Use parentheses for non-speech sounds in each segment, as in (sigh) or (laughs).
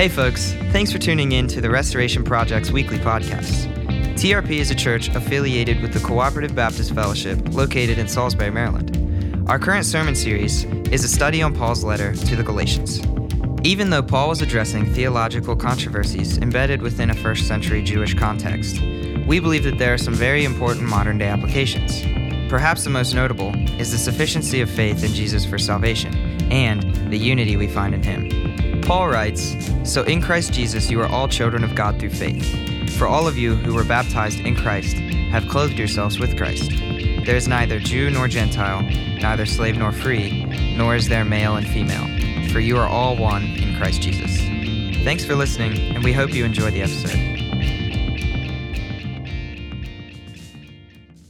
Hey, folks, thanks for tuning in to the Restoration Project's weekly podcast. TRP is a church affiliated with the Cooperative Baptist Fellowship located in Salisbury, Maryland. Our current sermon series is a study on Paul's letter to the Galatians. Even though Paul was addressing theological controversies embedded within a first century Jewish context, we believe that there are some very important modern day applications. Perhaps the most notable is the sufficiency of faith in Jesus for salvation and the unity we find in him. Paul writes So in Christ Jesus you are all children of God through faith. For all of you who were baptized in Christ have clothed yourselves with Christ. There is neither Jew nor Gentile, neither slave nor free, nor is there male and female, for you are all one in Christ Jesus. Thanks for listening, and we hope you enjoy the episode.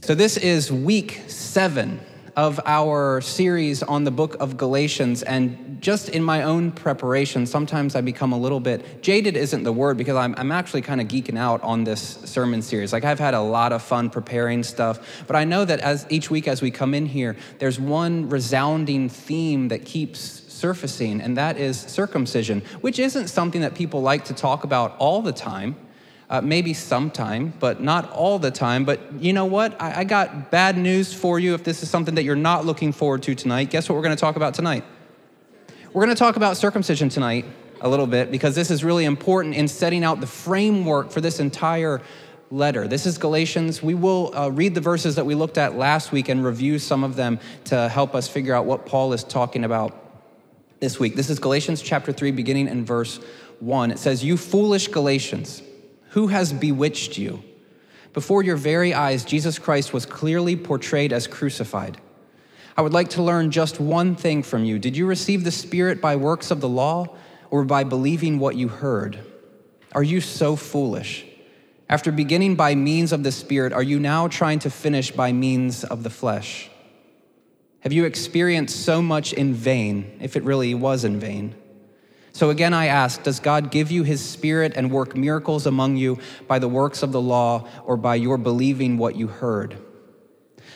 So, this is week seven of our series on the book of Galatians. And just in my own preparation, sometimes I become a little bit jaded, isn't the word, because I'm, I'm actually kind of geeking out on this sermon series. Like, I've had a lot of fun preparing stuff, but I know that as each week as we come in here, there's one resounding theme that keeps surfacing, and that is circumcision, which isn't something that people like to talk about all the time uh, maybe sometime, but not all the time. But you know what? I, I got bad news for you if this is something that you're not looking forward to tonight. Guess what we're going to talk about tonight? We're going to talk about circumcision tonight a little bit because this is really important in setting out the framework for this entire letter. This is Galatians. We will uh, read the verses that we looked at last week and review some of them to help us figure out what Paul is talking about this week. This is Galatians chapter 3, beginning in verse 1. It says, You foolish Galatians. Who has bewitched you? Before your very eyes, Jesus Christ was clearly portrayed as crucified. I would like to learn just one thing from you. Did you receive the Spirit by works of the law or by believing what you heard? Are you so foolish? After beginning by means of the Spirit, are you now trying to finish by means of the flesh? Have you experienced so much in vain, if it really was in vain? So again, I ask Does God give you his spirit and work miracles among you by the works of the law or by your believing what you heard?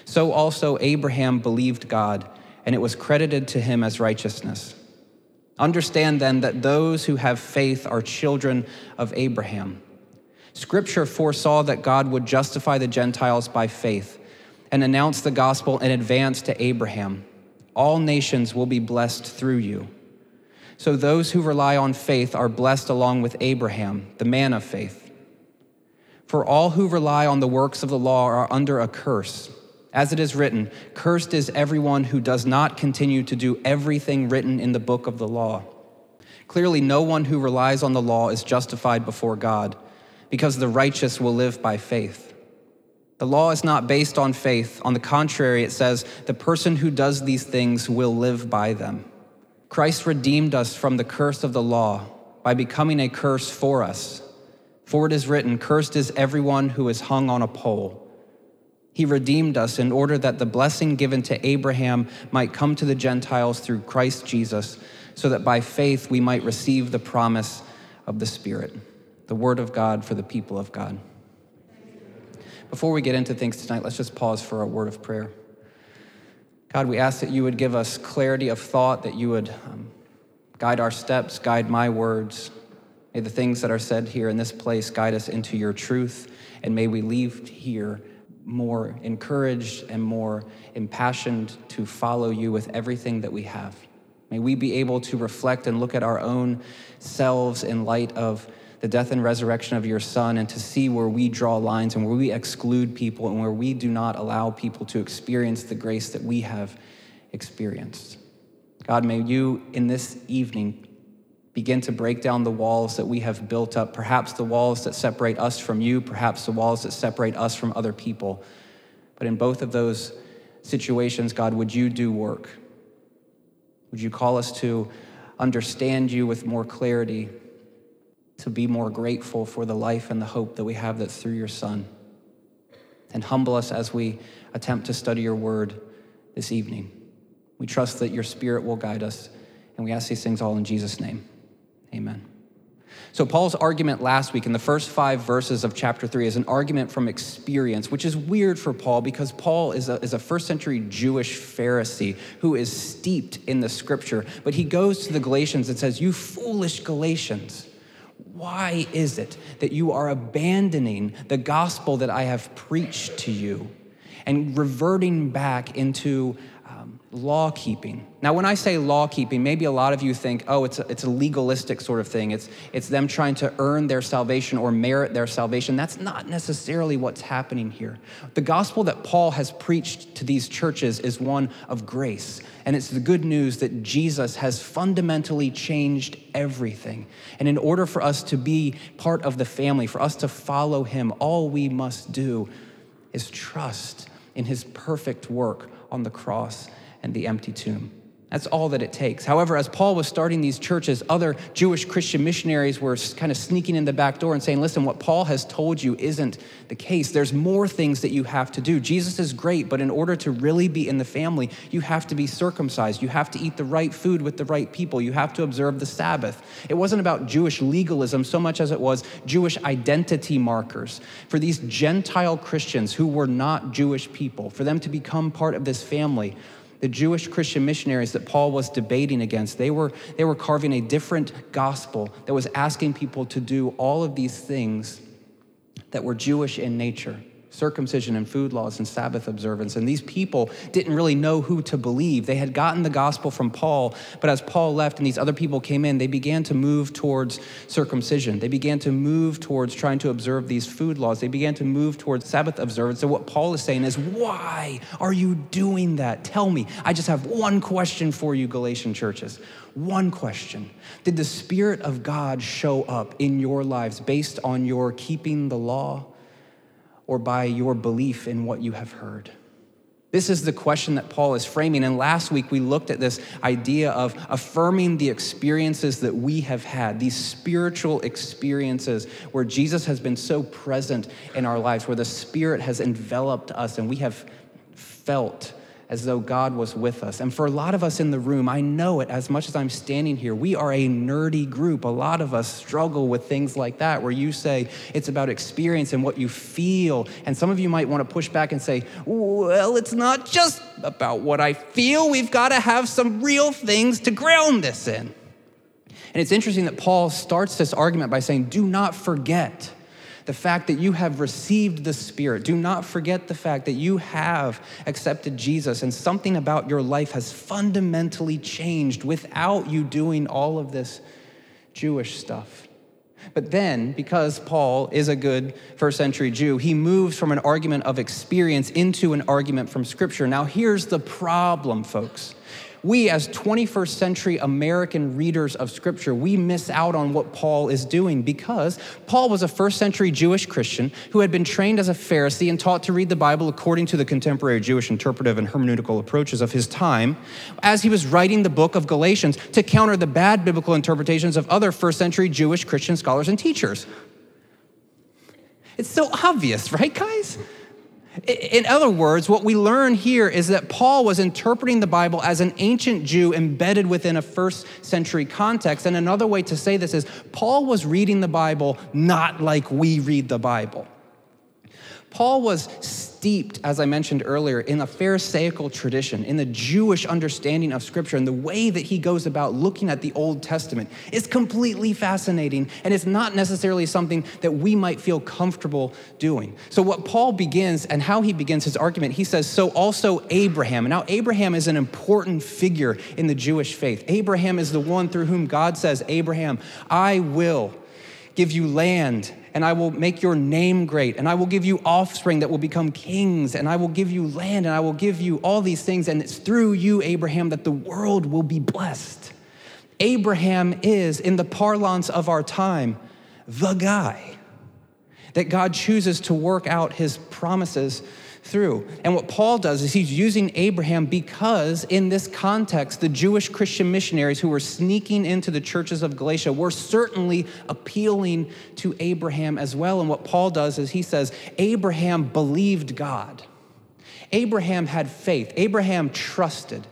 So also Abraham believed God, and it was credited to him as righteousness. Understand then that those who have faith are children of Abraham. Scripture foresaw that God would justify the Gentiles by faith and announce the gospel in advance to Abraham. All nations will be blessed through you. So those who rely on faith are blessed along with Abraham, the man of faith. For all who rely on the works of the law are under a curse. As it is written, Cursed is everyone who does not continue to do everything written in the book of the law. Clearly, no one who relies on the law is justified before God, because the righteous will live by faith. The law is not based on faith. On the contrary, it says, The person who does these things will live by them. Christ redeemed us from the curse of the law by becoming a curse for us. For it is written, Cursed is everyone who is hung on a pole. He redeemed us in order that the blessing given to Abraham might come to the Gentiles through Christ Jesus, so that by faith we might receive the promise of the Spirit, the word of God for the people of God. Before we get into things tonight, let's just pause for a word of prayer. God, we ask that you would give us clarity of thought, that you would um, guide our steps, guide my words. May the things that are said here in this place guide us into your truth, and may we leave here more encouraged and more impassioned to follow you with everything that we have. May we be able to reflect and look at our own selves in light of the death and resurrection of your Son and to see where we draw lines and where we exclude people and where we do not allow people to experience the grace that we have experienced. God, may you in this evening begin to break down the walls that we have built up, perhaps the walls that separate us from you, perhaps the walls that separate us from other people. But in both of those situations, God, would you do work? Would you call us to understand you with more clarity? to be more grateful for the life and the hope that we have that's through your Son. And humble us as we attempt to study your word this evening. We trust that your Spirit will guide us, and we ask these things all in Jesus' name. Amen. So, Paul's argument last week in the first five verses of chapter three is an argument from experience, which is weird for Paul because Paul is a, is a first century Jewish Pharisee who is steeped in the scripture. But he goes to the Galatians and says, You foolish Galatians. Why is it that you are abandoning the gospel that I have preached to you and reverting back into law keeping. Now, when I say law keeping, maybe a lot of you think, oh, it's a, it's a legalistic sort of thing. It's, it's them trying to earn their salvation or merit their salvation. That's not necessarily what's happening here. The gospel that Paul has preached to these churches is one of grace. And it's the good news that Jesus has fundamentally changed everything. And in order for us to be part of the family, for us to follow him, all we must do is trust in his perfect work on the cross and the empty tomb. That's all that it takes. However, as Paul was starting these churches, other Jewish Christian missionaries were kind of sneaking in the back door and saying, Listen, what Paul has told you isn't the case. There's more things that you have to do. Jesus is great, but in order to really be in the family, you have to be circumcised. You have to eat the right food with the right people. You have to observe the Sabbath. It wasn't about Jewish legalism so much as it was Jewish identity markers. For these Gentile Christians who were not Jewish people, for them to become part of this family, the Jewish Christian missionaries that Paul was debating against, they were, they were carving a different gospel that was asking people to do all of these things that were Jewish in nature circumcision and food laws and Sabbath observance. And these people didn't really know who to believe. They had gotten the gospel from Paul, but as Paul left and these other people came in, they began to move towards circumcision. They began to move towards trying to observe these food laws. They began to move towards Sabbath observance. So, what Paul is saying is, why are you doing that? Tell me. I just have one question for you, Galatian churches. One question Did the Spirit of God show up in your lives based on your keeping the law? Or by your belief in what you have heard? This is the question that Paul is framing. And last week we looked at this idea of affirming the experiences that we have had, these spiritual experiences where Jesus has been so present in our lives, where the Spirit has enveloped us and we have felt as though God was with us. And for a lot of us in the room, I know it as much as I'm standing here. We are a nerdy group. A lot of us struggle with things like that, where you say it's about experience and what you feel. And some of you might want to push back and say, well, it's not just about what I feel. We've got to have some real things to ground this in. And it's interesting that Paul starts this argument by saying, do not forget the fact that you have received the Spirit. Do not forget the fact that you have accepted Jesus and something about your life has fundamentally changed without you doing all of this Jewish stuff. But then, because Paul is a good first century Jew, he moves from an argument of experience into an argument from Scripture. Now, here's the problem, folks we as 21st century American readers of scripture, we miss out on what Paul is doing because Paul was a first century Jewish Christian who had been trained as a Pharisee and taught to read the Bible according to the contemporary Jewish interpretive and hermeneutical approaches of his time as he was writing the book of Galatians to counter the bad biblical interpretations of other first century Jewish Christian scholars and teachers. It's so obvious, right, guys? In other words, what we learn here is that Paul was interpreting the Bible as an ancient Jew embedded within a first century context. And another way to say this is Paul was reading the Bible not like we read the Bible. Paul was steeped, as I mentioned earlier, in a Pharisaical tradition, in the Jewish understanding of Scripture, and the way that he goes about looking at the Old Testament is completely fascinating, and it's not necessarily something that we might feel comfortable doing. So, what Paul begins and how he begins his argument, he says, So also Abraham. Now, Abraham is an important figure in the Jewish faith. Abraham is the one through whom God says, Abraham, I will give you land and I will make your name great, and I will give you offspring that will become kings, and I will give you land, and I will give you all these things, and it's through you, Abraham, that the world will be blessed. Abraham is, in the parlance of our time, the guy that God chooses to work out his promises through. And what Paul does is he's using Abraham because, in this context, the Jewish Christian missionaries who were sneaking into the churches of Galatia were certainly appealing to Abraham as well. And what Paul does is he says, Abraham believed God. Abraham had faith. Abraham trusted.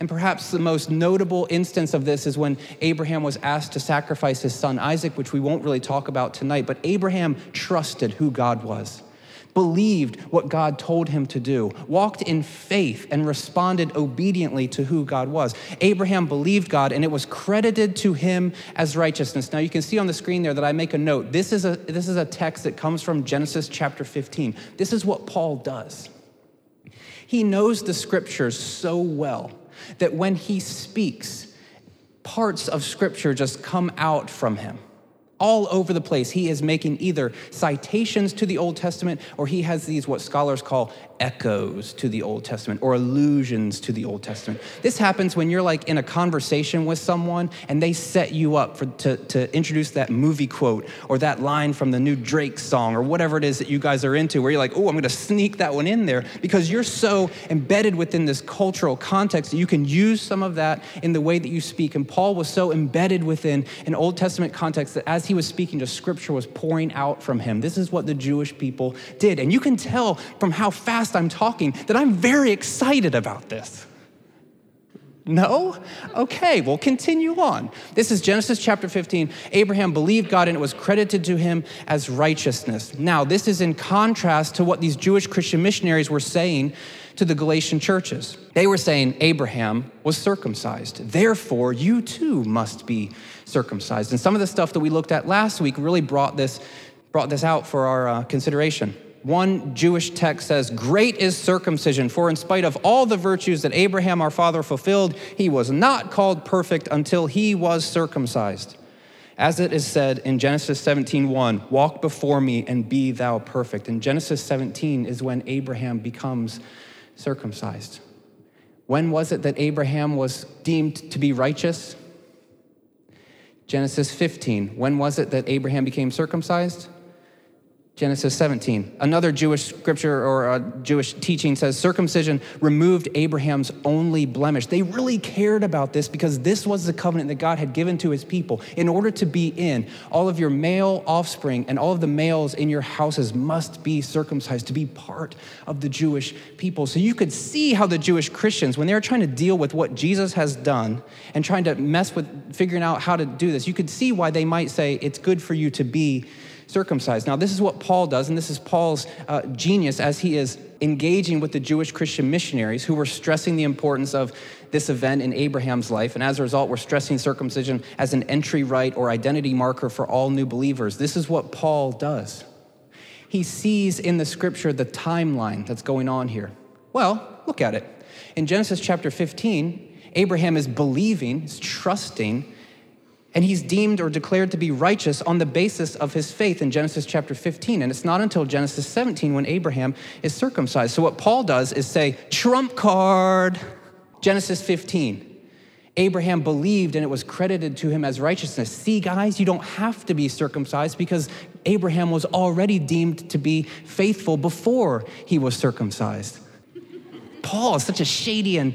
And perhaps the most notable instance of this is when Abraham was asked to sacrifice his son Isaac, which we won't really talk about tonight. But Abraham trusted who God was believed what God told him to do, walked in faith, and responded obediently to who God was. Abraham believed God, and it was credited to him as righteousness. Now you can see on the screen there that I make a note. This is a, this is a text that comes from Genesis chapter 15. This is what Paul does. He knows the scriptures so well that when he speaks, parts of scripture just come out from him all over the place. He is making either citations to the Old Testament or he has these, what scholars call echoes to the Old Testament or allusions to the Old Testament. This happens when you're like in a conversation with someone and they set you up for, to, to introduce that movie quote or that line from the new Drake song or whatever it is that you guys are into, where you're like, oh, I'm gonna sneak that one in there because you're so embedded within this cultural context that you can use some of that in the way that you speak. And Paul was so embedded within an Old Testament context that as he was speaking, just scripture was pouring out from him. This is what the Jewish people did. And you can tell from how fast I'm talking that I'm very excited about this. No? Okay, we'll continue on. This is Genesis chapter 15. Abraham believed God and it was credited to him as righteousness. Now, this is in contrast to what these Jewish Christian missionaries were saying to the Galatian churches. They were saying Abraham was circumcised. Therefore, you too must be circumcised. And some of the stuff that we looked at last week really brought this, brought this out for our uh, consideration. One Jewish text says, Great is circumcision, for in spite of all the virtues that Abraham our father fulfilled, he was not called perfect until he was circumcised. As it is said in Genesis 17:1, walk before me and be thou perfect. And Genesis 17 is when Abraham becomes circumcised. When was it that Abraham was deemed to be righteous? Genesis 15. When was it that Abraham became circumcised? Genesis 17. Another Jewish scripture or a Jewish teaching says circumcision removed Abraham's only blemish. They really cared about this because this was the covenant that God had given to his people. In order to be in, all of your male offspring and all of the males in your houses must be circumcised to be part of the Jewish people. So you could see how the Jewish Christians, when they were trying to deal with what Jesus has done and trying to mess with figuring out how to do this, you could see why they might say it's good for you to be circumcised. Now, this is what Paul does, and this is Paul's uh, genius as he is engaging with the Jewish Christian missionaries who were stressing the importance of this event in Abraham's life. And as a result, we're stressing circumcision as an entry rite or identity marker for all new believers. This is what Paul does. He sees in the scripture the timeline that's going on here. Well, look at it. In Genesis chapter 15, Abraham is believing, is trusting and he's deemed or declared to be righteous on the basis of his faith in Genesis chapter 15. And it's not until Genesis 17 when Abraham is circumcised. So, what Paul does is say, trump card, Genesis 15. Abraham believed and it was credited to him as righteousness. See, guys, you don't have to be circumcised because Abraham was already deemed to be faithful before he was circumcised. Paul is such a shady and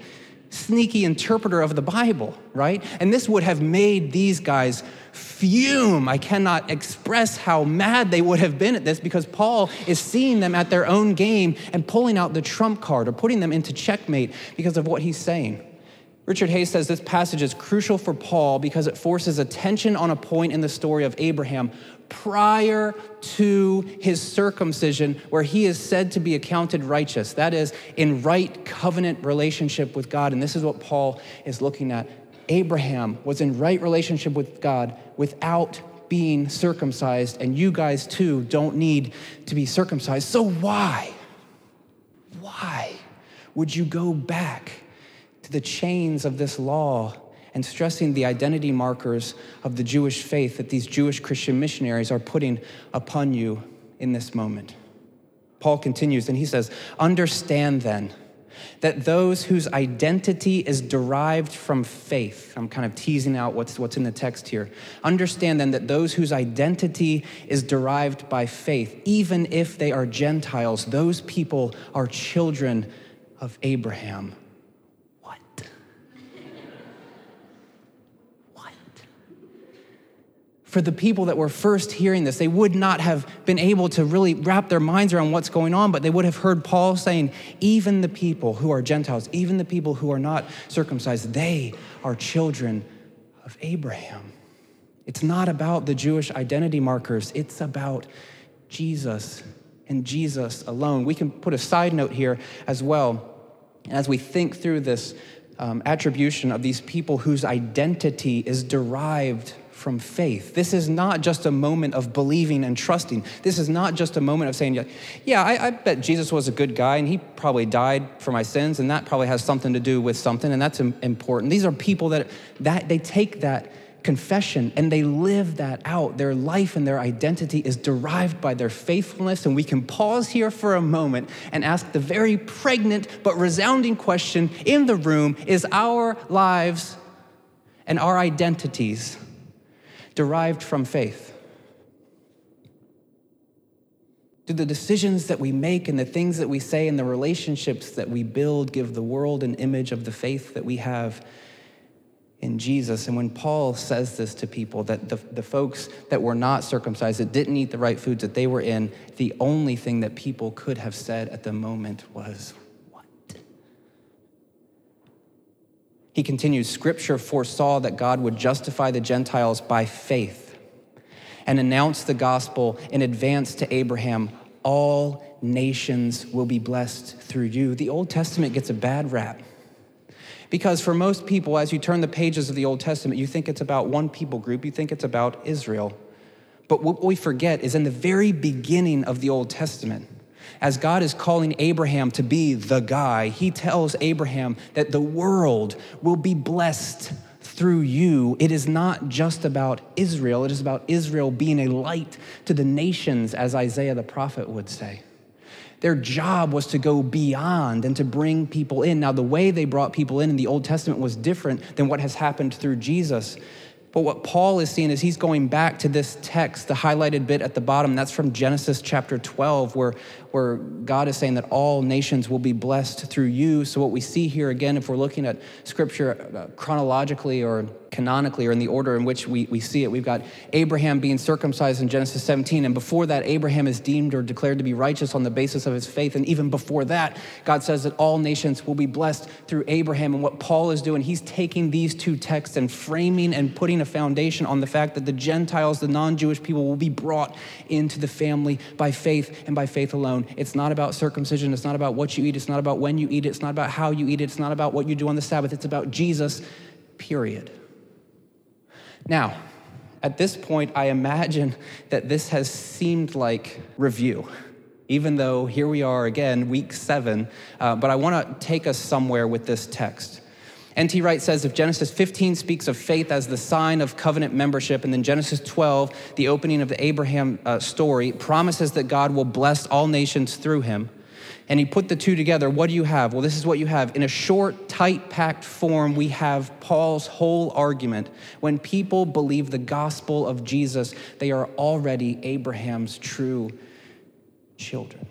sneaky interpreter of the Bible, right? And this would have made these guys fume. I cannot express how mad they would have been at this because Paul is seeing them at their own game and pulling out the trump card or putting them into checkmate because of what he's saying. Richard Hays says this passage is crucial for Paul because it forces attention on a point in the story of Abraham prior to his circumcision, where he is said to be accounted righteous. That is, in right covenant relationship with God. And this is what Paul is looking at. Abraham was in right relationship with God without being circumcised, and you guys too don't need to be circumcised. So, why? Why would you go back to the chains of this law and stressing the identity markers of the Jewish faith that these Jewish Christian missionaries are putting upon you in this moment. Paul continues and he says, Understand then that those whose identity is derived from faith, I'm kind of teasing out what's, what's in the text here. Understand then that those whose identity is derived by faith, even if they are Gentiles, those people are children of Abraham for the people that were first hearing this, they would not have been able to really wrap their minds around what's going on, but they would have heard Paul saying, even the people who are Gentiles, even the people who are not circumcised, they are children of Abraham. It's not about the Jewish identity markers, it's about Jesus and Jesus alone. We can put a side note here as well. As we think through this um, attribution of these people whose identity is derived from faith. This is not just a moment of believing and trusting. This is not just a moment of saying, yeah, I, I, bet Jesus was a good guy and he probably died for my sins and that probably has something to do with something and that's important. These are people that, that they take that confession and they live that out. Their life and their identity is derived by their faithfulness. And we can pause here for a moment and ask the very pregnant but resounding question in the room is our lives and our identities derived from faith? Do the decisions that we make and the things that we say and the relationships that we build give the world an image of the faith that we have in Jesus. And when Paul says this to people, that the, the folks that were not circumcised, that didn't eat the right foods that they were in, the only thing that people could have said at the moment was, What? He continues Scripture foresaw that God would justify the Gentiles by faith and announce the gospel in advance to Abraham. All nations will be blessed through you. The Old Testament gets a bad rap because for most people, as you turn the pages of the Old Testament, you think it's about one people group, you think it's about Israel. But what we forget is in the very beginning of the Old Testament, as God is calling Abraham to be the guy, he tells Abraham that the world will be blessed through you. It is not just about Israel, it is about Israel being a light to the nations, as Isaiah the prophet would say. Their job was to go beyond and to bring people in. Now, the way they brought people in in the Old Testament was different than what has happened through Jesus. But what Paul is seeing is he's going back to this text, the highlighted bit at the bottom. That's from Genesis chapter 12, where, where God is saying that all nations will be blessed through you. So, what we see here again, if we're looking at scripture uh, chronologically or canonically or in the order in which we, we see it, we've got Abraham being circumcised in Genesis 17. And before that, Abraham is deemed or declared to be righteous on the basis of his faith. And even before that, God says that all nations will be blessed through Abraham. And what Paul is doing, he's taking these two texts and framing and putting a foundation on the fact that the Gentiles, the non Jewish people, will be brought into the family by faith and by faith alone. It's not about circumcision. It's not about what you eat. It's not about when you eat it. It's not about how you eat it. It's not about what you do on the Sabbath. It's about Jesus, period. Now, at this point, I imagine that this has seemed like review, even though here we are again, week seven. Uh, but I want to take us somewhere with this text. N.T. Wright says if Genesis 15 speaks of faith as the sign of covenant membership, and then Genesis 12, the opening of the Abraham uh, story, promises that God will bless all nations through him, and he put the two together, what do you have? Well, this is what you have. In a short, tight, packed form, we have Paul's whole argument. When people believe the gospel of Jesus, they are already Abraham's true children.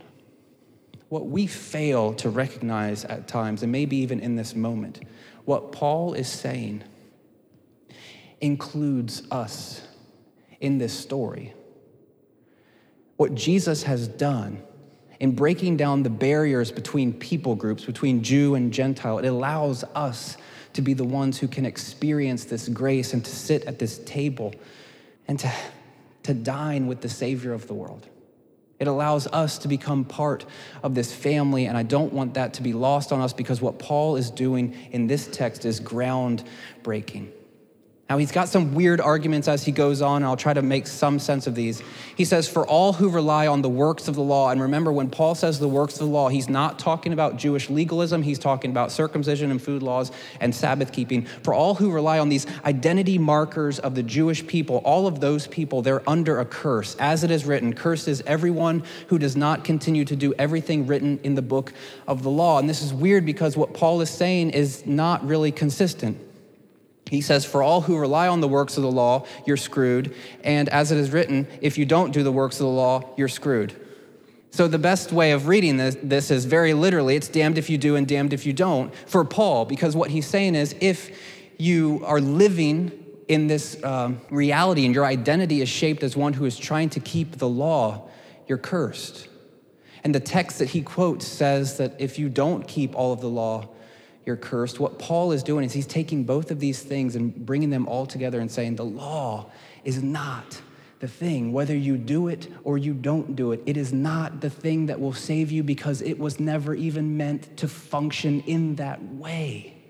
What we fail to recognize at times, and maybe even in this moment, what Paul is saying includes us in this story. What Jesus has done in breaking down the barriers between people groups, between Jew and Gentile, it allows us to be the ones who can experience this grace and to sit at this table and to, to dine with the Savior of the world. It allows us to become part of this family, and I don't want that to be lost on us because what Paul is doing in this text is groundbreaking. Now, he's got some weird arguments as he goes on, and I'll try to make some sense of these. He says, For all who rely on the works of the law, and remember, when Paul says the works of the law, he's not talking about Jewish legalism, he's talking about circumcision and food laws and Sabbath keeping. For all who rely on these identity markers of the Jewish people, all of those people, they're under a curse. As it is written, cursed is everyone who does not continue to do everything written in the book of the law. And this is weird because what Paul is saying is not really consistent. He says, For all who rely on the works of the law, you're screwed. And as it is written, if you don't do the works of the law, you're screwed. So, the best way of reading this, this, is very literally it's damned if you do and damned if you don't for Paul, because what he's saying is if you are living in this um, reality and your identity is shaped as one who is trying to keep the law, you're cursed. And the text that he quotes says that if you don't keep all of the law, you're cursed. What Paul is doing is he's taking both of these things and bringing them all together and saying the law is not the thing. Whether you do it or you don't do it, it is not the thing that will save you because it was never even meant to function in that way.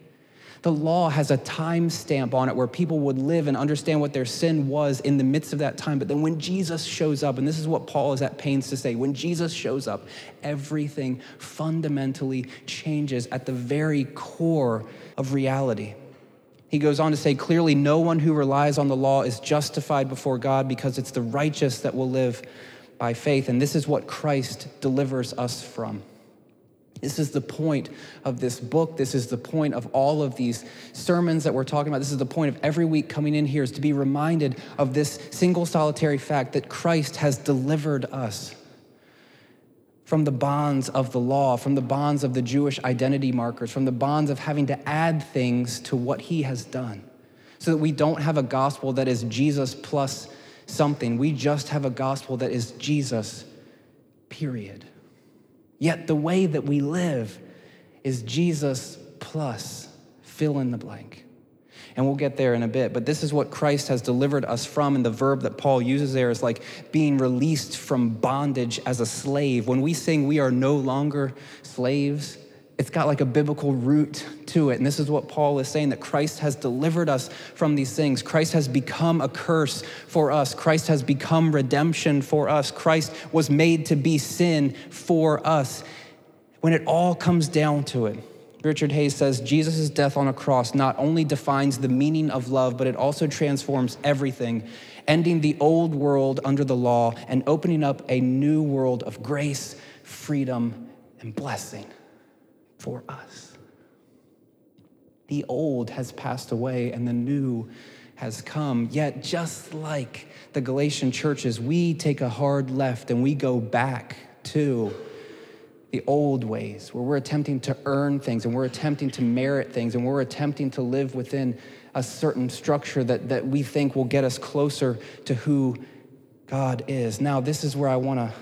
The law has a time stamp on it where people would live and understand what their sin was in the midst of that time. But then when Jesus shows up, and this is what Paul is at pains to say when Jesus shows up, everything fundamentally changes at the very core of reality. He goes on to say, clearly, no one who relies on the law is justified before God because it's the righteous that will live by faith. And this is what Christ delivers us from. This is the point of this book. This is the point of all of these sermons that we're talking about. This is the point of every week coming in here is to be reminded of this single solitary fact that Christ has delivered us from the bonds of the law, from the bonds of the Jewish identity markers, from the bonds of having to add things to what he has done. So that we don't have a gospel that is Jesus plus something. We just have a gospel that is Jesus, period. Yet the way that we live is Jesus plus fill in the blank. And we'll get there in a bit. But this is what Christ has delivered us from. And the verb that Paul uses there is like being released from bondage as a slave. When we sing, we are no longer slaves, it's got like a biblical root to it. And this is what Paul is saying that Christ has delivered us from these things. Christ has become a curse for us. Christ has become redemption for us. Christ was made to be sin for us. When it all comes down to it, Richard Hays says Jesus' death on a cross not only defines the meaning of love, but it also transforms everything, ending the old world under the law and opening up a new world of grace, freedom, and blessing for us. The old has passed away and the new has come. Yet, just like the Galatian churches, we take a hard left and we go back to the old ways, where we're attempting to earn things and we're attempting to merit things and we're attempting to live within a certain structure that, that we think will get us closer to who God is. Now, this is where I want to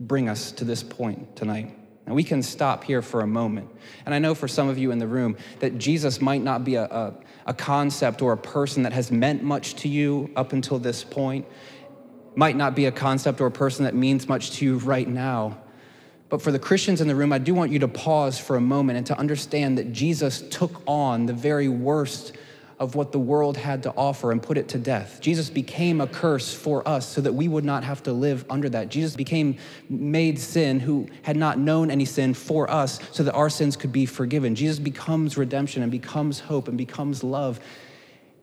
bring us to this point tonight. Now, we can stop here for a moment. And I know for some of you in the room that Jesus might not be a, a, a concept or a person that has meant much to you up until this point, might not be a concept or a person that means much to you right now. But for the Christians in the room, I do want you to pause for a moment and to understand that Jesus took on the very worst of what the world had to offer and put it to death. Jesus became a curse for us so that we would not have to live under that. Jesus became made sin who had not known any sin for us so that our sins could be forgiven. Jesus becomes redemption and becomes hope and becomes love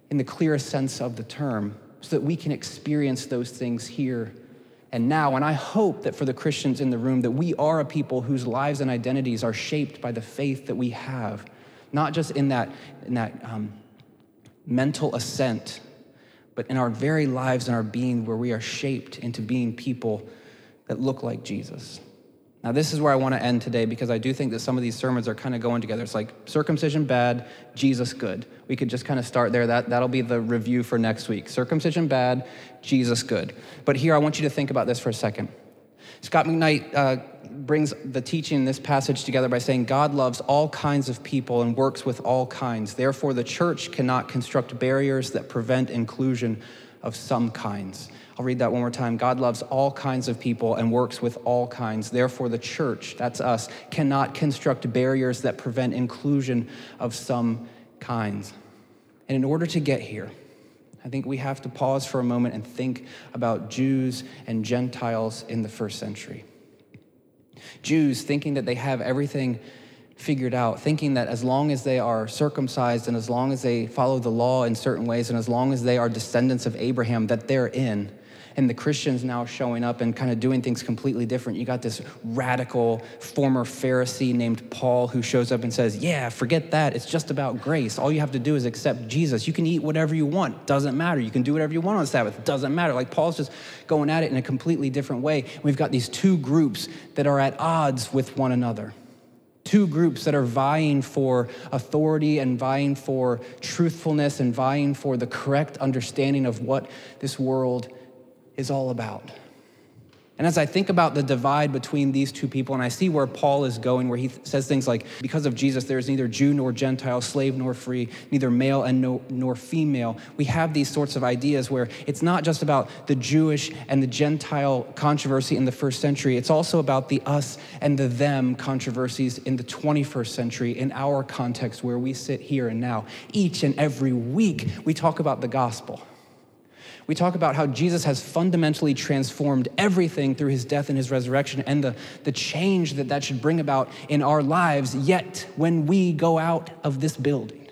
in the clearest sense of the term so that we can experience those things here and now. And I hope that for the Christians in the room, that we are a people whose lives and identities are shaped by the faith that we have, not just in that, in that um, mental assent, but in our very lives and our being, where we are shaped into being people that look like Jesus. Now, this is where I want to end today because I do think that some of these sermons are kind of going together. It's like circumcision bad, Jesus good. We could just kind of start there. That, that'll be the review for next week. Circumcision bad, Jesus good. But here, I want you to think about this for a second. Scot McKnight uh, brings the teaching in this passage together by saying God loves all kinds of people and works with all kinds. Therefore, the church cannot construct barriers that prevent inclusion of some kinds. I'll read that one more time. God loves all kinds of people and works with all kinds. Therefore, the church, that's us, cannot construct barriers that prevent inclusion of some kinds. And in order to get here, I think we have to pause for a moment and think about Jews and Gentiles in the first century. Jews thinking that they have everything figured out, thinking that as long as they are circumcised and as long as they follow the law in certain ways and as long as they are descendants of Abraham, that they're in and the Christians now showing up and kind of doing things completely different. You got this radical former Pharisee named Paul who shows up and says, Yeah, forget that. It's just about grace. All you have to do is accept Jesus. You can eat whatever you want, doesn't matter. You can do whatever you want on Sabbath, doesn't matter. Like Paul's just going at it in a completely different way. We've got these two groups that are at odds with one another two groups that are vying for authority and vying for truthfulness and vying for the correct understanding of what this world is all about. And as I think about the divide between these two people, and I see where Paul is going, where he says things like, because of Jesus, there is neither Jew nor Gentile, slave nor free, neither male and no, nor female. We have these sorts of ideas where it's not just about the Jewish and the Gentile controversy in the first century, it's also about the us and the them controversies in the 21st century, in our context where we sit here and now. Each and every week, we talk about the gospel we talk about how Jesus has fundamentally transformed everything through his death and his resurrection and the, the change that that should bring about in our lives. Yet, when we go out of this building,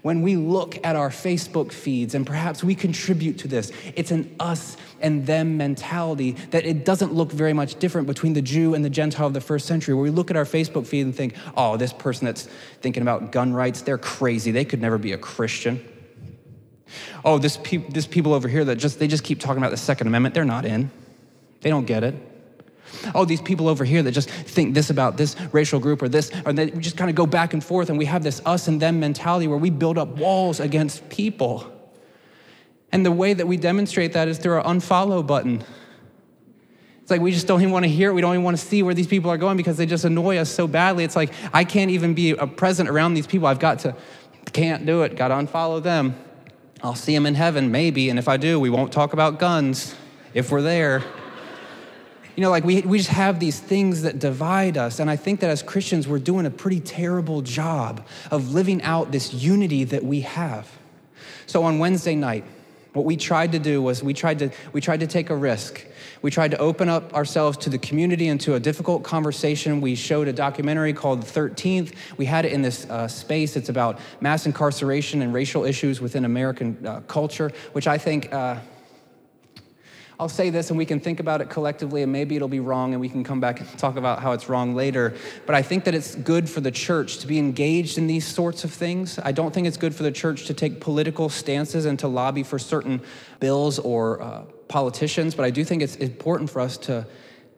when we look at our Facebook feeds and perhaps we contribute to this, it's an us and them mentality that it doesn't look very much different between the Jew and the Gentile of the first century, where we look at our Facebook feed and think, oh, this person that's thinking about gun rights, they're crazy. They could never be a Christian. Oh, this, pe- this people over here that just, they just keep talking about the Second Amendment, they're not in. They don't get it. Oh, these people over here that just think this about this racial group or this, or they, we just kind of go back and forth and we have this us and them mentality where we build up walls against people. And the way that we demonstrate that is through our unfollow button. It's like we just don't even want to hear it. We don't even want to see where these people are going because they just annoy us so badly. It's like I can't even be a present around these people. I've got to, can't do it. Got to unfollow them. I'll see him in heaven, maybe. And if I do, we won't talk about guns if we're there. You know, like we, we just have these things that divide us. And I think that as Christians, we're doing a pretty terrible job of living out this unity that we have. So on Wednesday night, what we tried to do was we tried to, we tried to take a risk. We tried to open up ourselves to the community and to a difficult conversation. We showed a documentary called The 13th. We had it in this uh, space. It's about mass incarceration and racial issues within American uh, culture, which I think. Uh, I'll say this and we can think about it collectively, and maybe it'll be wrong, and we can come back and talk about how it's wrong later. But I think that it's good for the church to be engaged in these sorts of things. I don't think it's good for the church to take political stances and to lobby for certain bills or uh, politicians, but I do think it's important for us to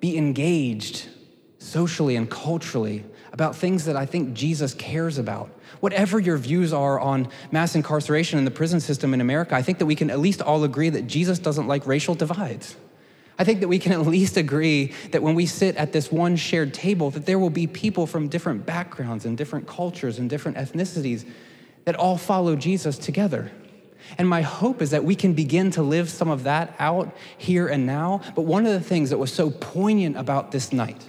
be engaged socially and culturally about things that I think Jesus cares about. Whatever your views are on mass incarceration in the prison system in America, I think that we can at least all agree that Jesus doesn't like racial divides. I think that we can (laughs) at least agree that when we sit at this one shared table, that there will be people from different backgrounds and different cultures and different ethnicities that all follow Jesus together. And my hope is that we can begin to live some of that out here and now. But one of the things that was so poignant about this night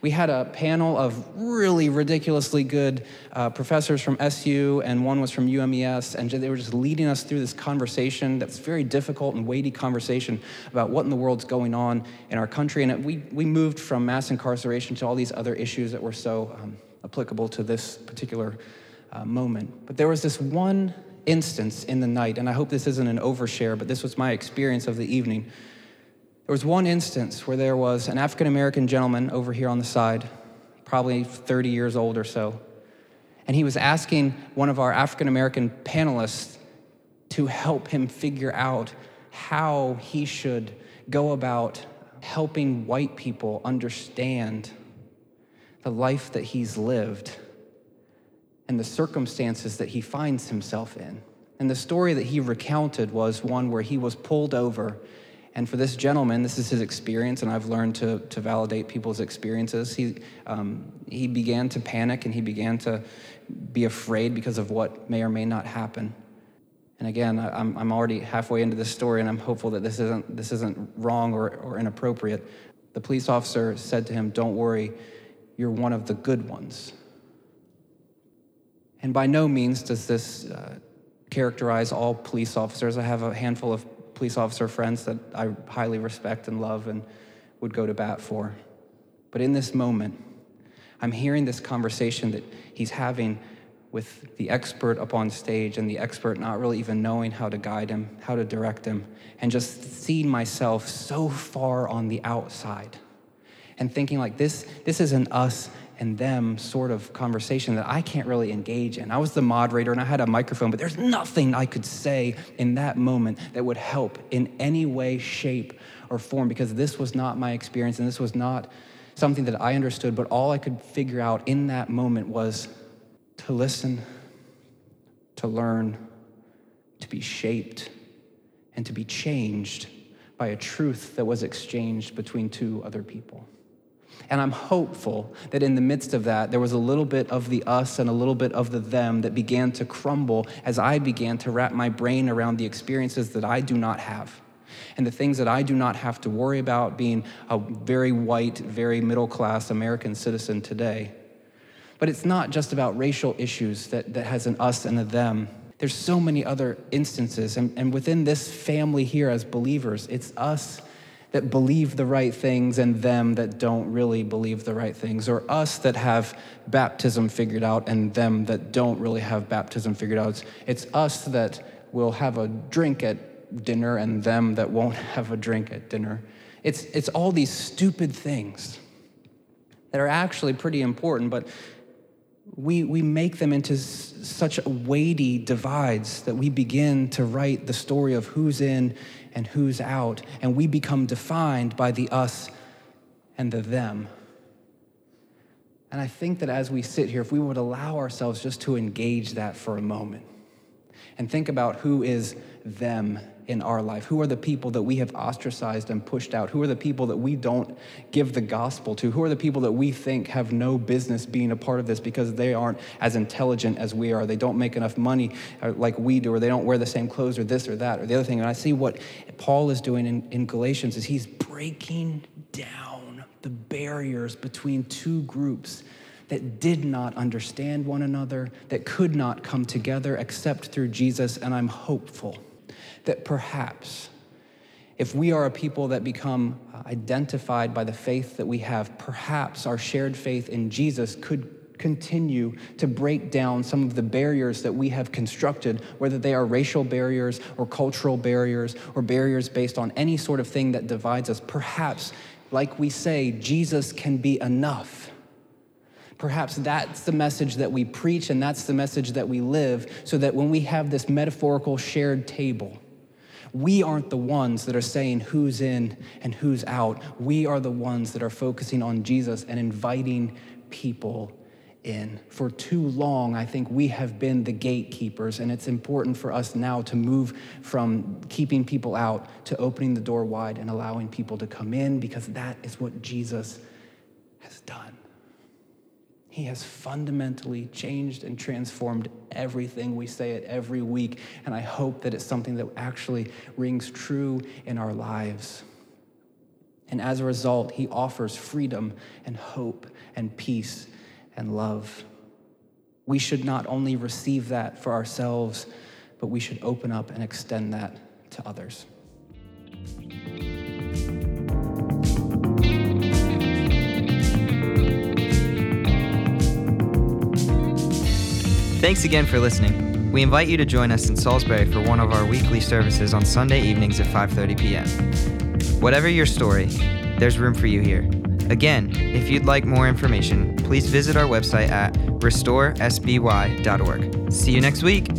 we had a panel of really ridiculously good uh, professors from SU, and one was from UMES, and they were just leading us through this conversation that's very difficult and weighty conversation about what in the world's going on in our country. And it, we, we moved from mass incarceration to all these other issues that were so um, applicable to this particular uh, moment. But there was this one instance in the night, and I hope this isn't an overshare, but this was my experience of the evening. There was one instance where there was an African American gentleman over here on the side, probably 30 years old or so, and he was asking one of our African American panelists to help him figure out how he should go about helping white people understand the life that he's lived and the circumstances that he finds himself in. And the story that he recounted was one where he was pulled over and for this gentleman, this is his experience, and I've learned to, to validate people's experiences. He, um, he began to panic and he began to be afraid because of what may or may not happen. And again, I'm, I'm already halfway into this story, and I'm hopeful that this isn't, this isn't wrong or, or inappropriate. The police officer said to him, Don't worry, you're one of the good ones. And by no means does this uh, characterize all police officers. I have a handful of police officer friends that I highly respect and love and would go to bat for. But in this moment, I'm hearing this conversation that he's having with the expert up on stage and the expert not really even knowing how to guide him, how to direct him, and just seeing myself so far on the outside and thinking like this this isn't us and them sort of conversation that I can't really engage in. I was the moderator and I had a microphone, but there's nothing I could say in that moment that would help in any way, shape, or form because this was not my experience and this was not something that I understood, but all I could figure out in that moment was to listen, to learn, to be shaped, and to be changed by a truth that was exchanged between two other people. And I'm hopeful that in the midst of that, there was a little bit of the us and a little bit of the them that began to crumble as I began to wrap my brain around the experiences that I do not have and the things that I do not have to worry about being a very white, very middle class American citizen today. But it's not just about racial issues that, that has an us and a them. There's so many other instances. And, and within this family here as believers, it's us that believe the right things and them that don't really believe the right things, or us that have baptism figured out and them that don't really have baptism figured out. It's, it's us that will have a drink at dinner and them that won't (laughs) have a drink at dinner. It's, it's all these stupid things that are actually pretty important, but we, we make them into s- such weighty divides that we begin to write the story of who's in and who's out, and we become defined by the us and the them. And I think that as we sit here, if we would allow ourselves just to engage that for a moment and think about who is them in our life? Who are the people that we have ostracized and pushed out? Who are the people that we don't give the gospel to? Who are the people that we think have no business being a part of this because they aren't as intelligent as we are? They don't make enough money uh, like we do, or they don't wear the same clothes, or this or that, or the other thing. And I see what Paul is doing in, in Galatians is he's breaking down the barriers between two groups that did not understand one another, that could not come together except through Jesus, and I'm hopeful that perhaps if we are a people that become uh, identified by the faith that we have, perhaps our shared faith in Jesus could continue to break down some of the barriers that we have constructed, whether they are racial barriers or cultural barriers or barriers based on any sort of thing that divides us. Perhaps, like we say, Jesus can be enough. Perhaps that's the message that we preach and that's the message that we live, so that when we have this metaphorical shared table, we aren't the ones that are saying who's in and who's out. We are the ones that are focusing on Jesus and inviting people in. For too long, I think we have been the gatekeepers, and it's important for us now to move from keeping people out to opening the door wide and allowing people to come in because that is what Jesus has done. He has fundamentally changed and transformed everything. We say it every week, and I hope that it's something that actually rings true in our lives. And as a result, he offers freedom and hope and peace and love. We should not only receive that for ourselves, but we should open up and extend that to others. Thanks again for listening. We invite you to join us in Salisbury for one of our weekly services on Sunday evenings at 5:30 p.m. Whatever your story, there's room for you here. Again, if you'd like more information, please visit our website at restoresby.org. See you next week.